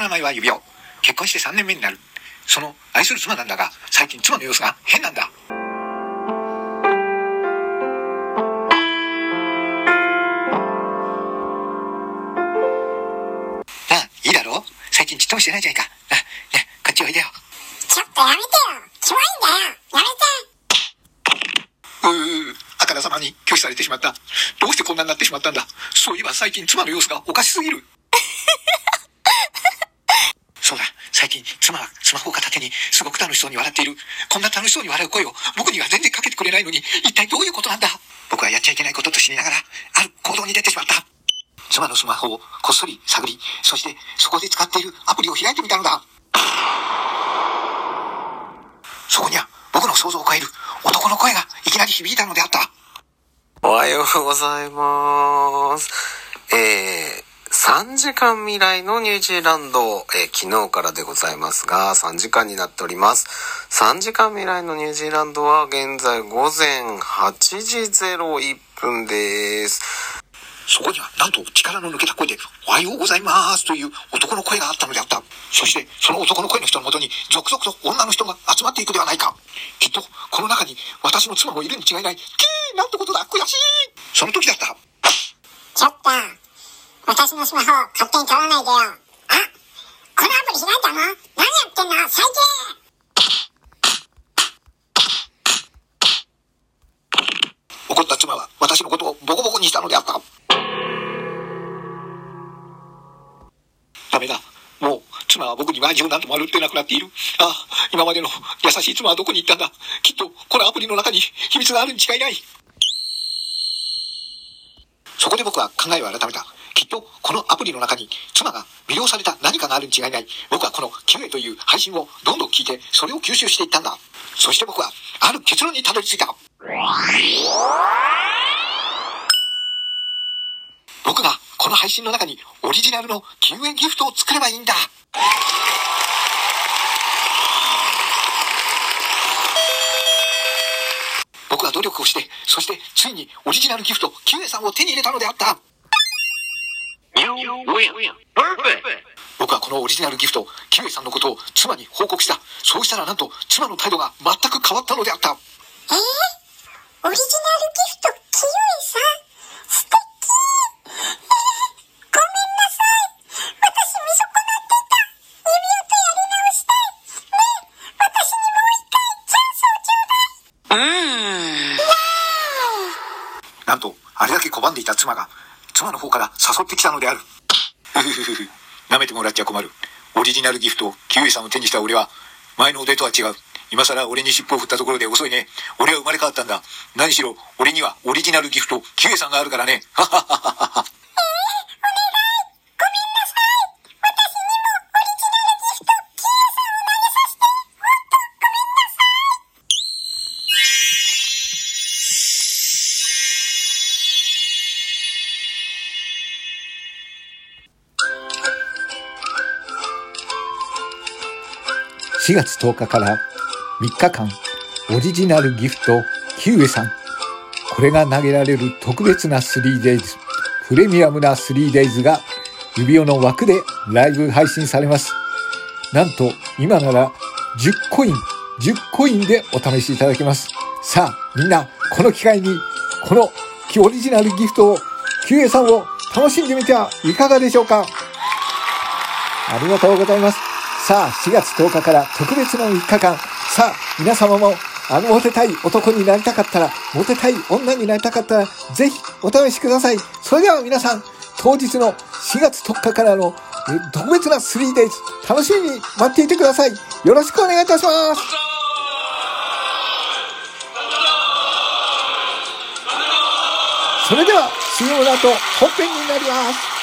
の名前は指輪。結婚して3年目になる。その愛する妻なんだが、最近妻の様子が変なんだ。ああ、いいだろう最近ちっともしてないじゃんか。あ、ね、こっちおいでよ。ちょっとやめてよキモいんだよやめてうー、あからさまに拒否されてしまった。どうしてこんなになってしまったんだそういえば最近妻の様子がおかしすぎる。そうだ、最近妻はスマホを片手にすごく楽しそうに笑っている。こんな楽しそうに笑う声を僕には全然かけてくれないのに、一体どういうことなんだ？僕はやっちゃいけないことと知りながら、ある行動に出てしまった。妻のスマホをこっそり探り、そしてそこで使っているアプリを開いてみたのだ。そこには僕の想像を超える男の声がいきなり響いたのであった。おはようございます。えー、3時間未来のニュージーランド、えー昨日からでございますが、3時間になっております。3時間未来のニュージーランドは現在午前8時01分です。そこにはなんと力の抜けた声で、おはようございますという男の声があったのであった。そして、その男の声の人のもとに、続々と女の人が集まっていくではないか。きっと、この中に私の妻もいるに違いない。キーなんてことだ悔しいその時だった。ちょっと私のスマホ勝手に取らないでよあ？このアプリ開いたの？何やってんの？最低怒った妻は私のことをボコボコにしたのであった。ダメだ。もう、妻は僕に愛情なんともあるってなくなっている。ああ、今までの優しい妻はどこに行ったんだ？きっと、このアプリの中に秘密があるに違いない。そこで僕は考えを改めた。と、このアプリの中に妻が魅了された何かがあるに違いない。僕はこのキュエという配信をどんどん聞いて、それを吸収していったんだ。そして僕は、ある結論にたどり着いた。僕がこの配信の中にオリジナルの救援ギフトを作ればいいんだ。僕は努力をして、そしてついにオリジナルギフト、キュエさんを手に入れたのであった。You win. Perfect. 僕はこのオリジナルギフト、キュエさんのことを妻に報告した。そうしたらなんと妻の態度が全く変わったのであった。えー、オリジナルギフトキウイさん？素敵えー、ごめんなさい私見損なっていた指輪とやり直したいねえ私にもう一回チャンスをちょうだいなんと、あれだけ拒んでいた妻が、妻の方から誘ってきたのである。舐めてもらっちゃ困る。オリジナルギフト、キウイさんを手にした俺は、前の俺とは違う。今更俺に尻尾を振ったところで遅いね。俺は生まれ変わったんだ。何しろ、俺にはオリジナルギフト、キウイさんがあるからね。ははははは。4月10日から3日間、オリジナルギフト、キウエさん。これが投げられる特別な 3days、プレミアムな 3days が指輪の枠でライブ配信されます。なんと、今なら10コイン、10コインでお試しいただけます。さあ、みんな、この機会に、このオリジナルギフトを、キウエさんを楽しんでみてはいかがでしょうかありがとうございます。さあ、4月10日から特別の3日間。さあ、皆様も、あの、モテたい男になりたかったら、モテたい女になりたかったら、ぜひお試しください。それでは皆さん、当日の4月10日からの特別な 3days、楽しみに待っていてください。よろしくお願いいたします。それでは、CM の後、本編になります。